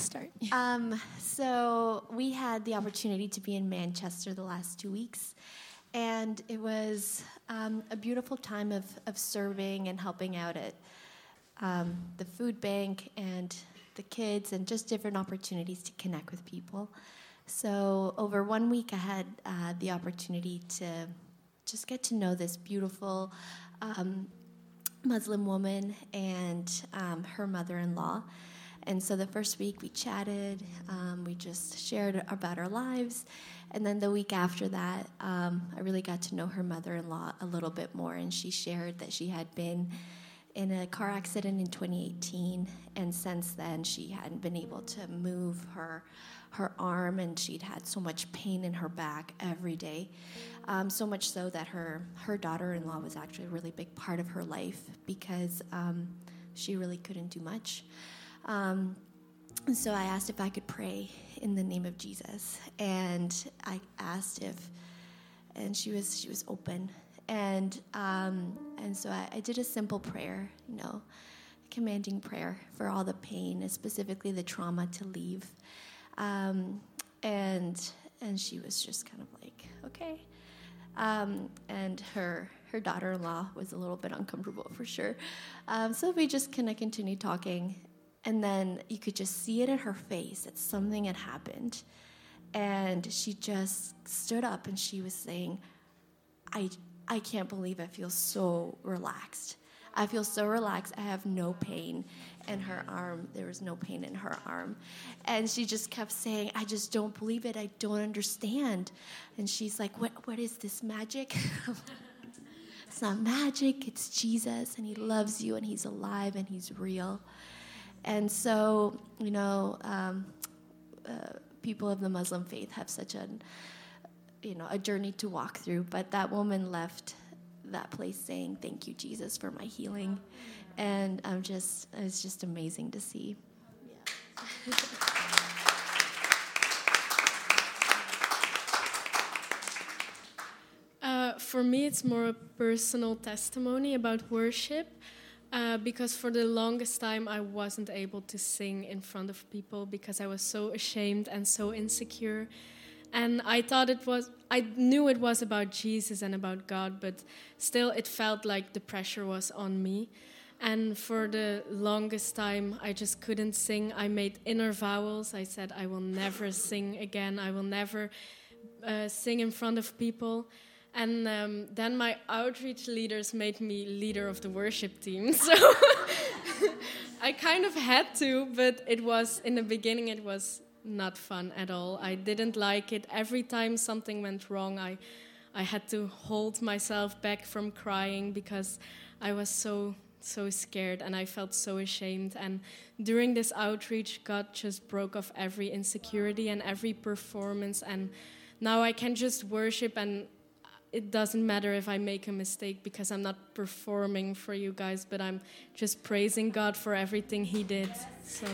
start. Um, so we had the opportunity to be in Manchester the last two weeks, and it was um, a beautiful time of, of serving and helping out at um, the food bank and the kids, and just different opportunities to connect with people. So over one week, I had uh, the opportunity to just get to know this beautiful um, Muslim woman and um, her mother-in-law. And so the first week we chatted, um, we just shared about our lives. And then the week after that, um, I really got to know her mother in law a little bit more. And she shared that she had been in a car accident in 2018. And since then, she hadn't been able to move her, her arm, and she'd had so much pain in her back every day. Um, so much so that her, her daughter in law was actually a really big part of her life because um, she really couldn't do much. Um, so I asked if I could pray in the name of Jesus, and I asked if, and she was she was open, and um, and so I, I did a simple prayer, you know, commanding prayer for all the pain, specifically the trauma to leave, um, and and she was just kind of like okay, um, and her her daughter-in-law was a little bit uncomfortable for sure. Um, so we just kind of continued talking, and then you could just see it in her face that something had happened. And she just stood up and she was saying, I, I can't believe I feel so relaxed. I feel so relaxed. I have no pain in her arm. There was no pain in her arm. And she just kept saying, I just don't believe it. I don't understand. And she's like, What, what is this magic? it's not magic, it's Jesus, and He loves you, and He's alive, and He's real. And so, you know, um, uh, people of the Muslim faith have such a, you know, a journey to walk through. But that woman left that place saying, "Thank you, Jesus, for my healing," and I'm just, it's just amazing to see. Yeah. Uh, for me, it's more a personal testimony about worship. Uh, because for the longest time I wasn't able to sing in front of people because I was so ashamed and so insecure. And I thought it was, I knew it was about Jesus and about God, but still it felt like the pressure was on me. And for the longest time, I just couldn't sing. I made inner vows. I said, I will never sing again. I will never uh, sing in front of people. And um, then my outreach leaders made me leader of the worship team. So I kind of had to, but it was, in the beginning, it was not fun at all. I didn't like it. Every time something went wrong, I, I had to hold myself back from crying because I was so, so scared and I felt so ashamed. And during this outreach, God just broke off every insecurity and every performance. And now I can just worship and it doesn't matter if I make a mistake because I'm not performing for you guys, but I'm just praising God for everything He did. So.